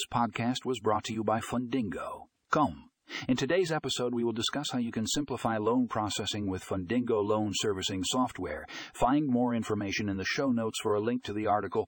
This podcast was brought to you by Fundingo. Come. In today's episode, we will discuss how you can simplify loan processing with Fundingo loan servicing software. Find more information in the show notes for a link to the article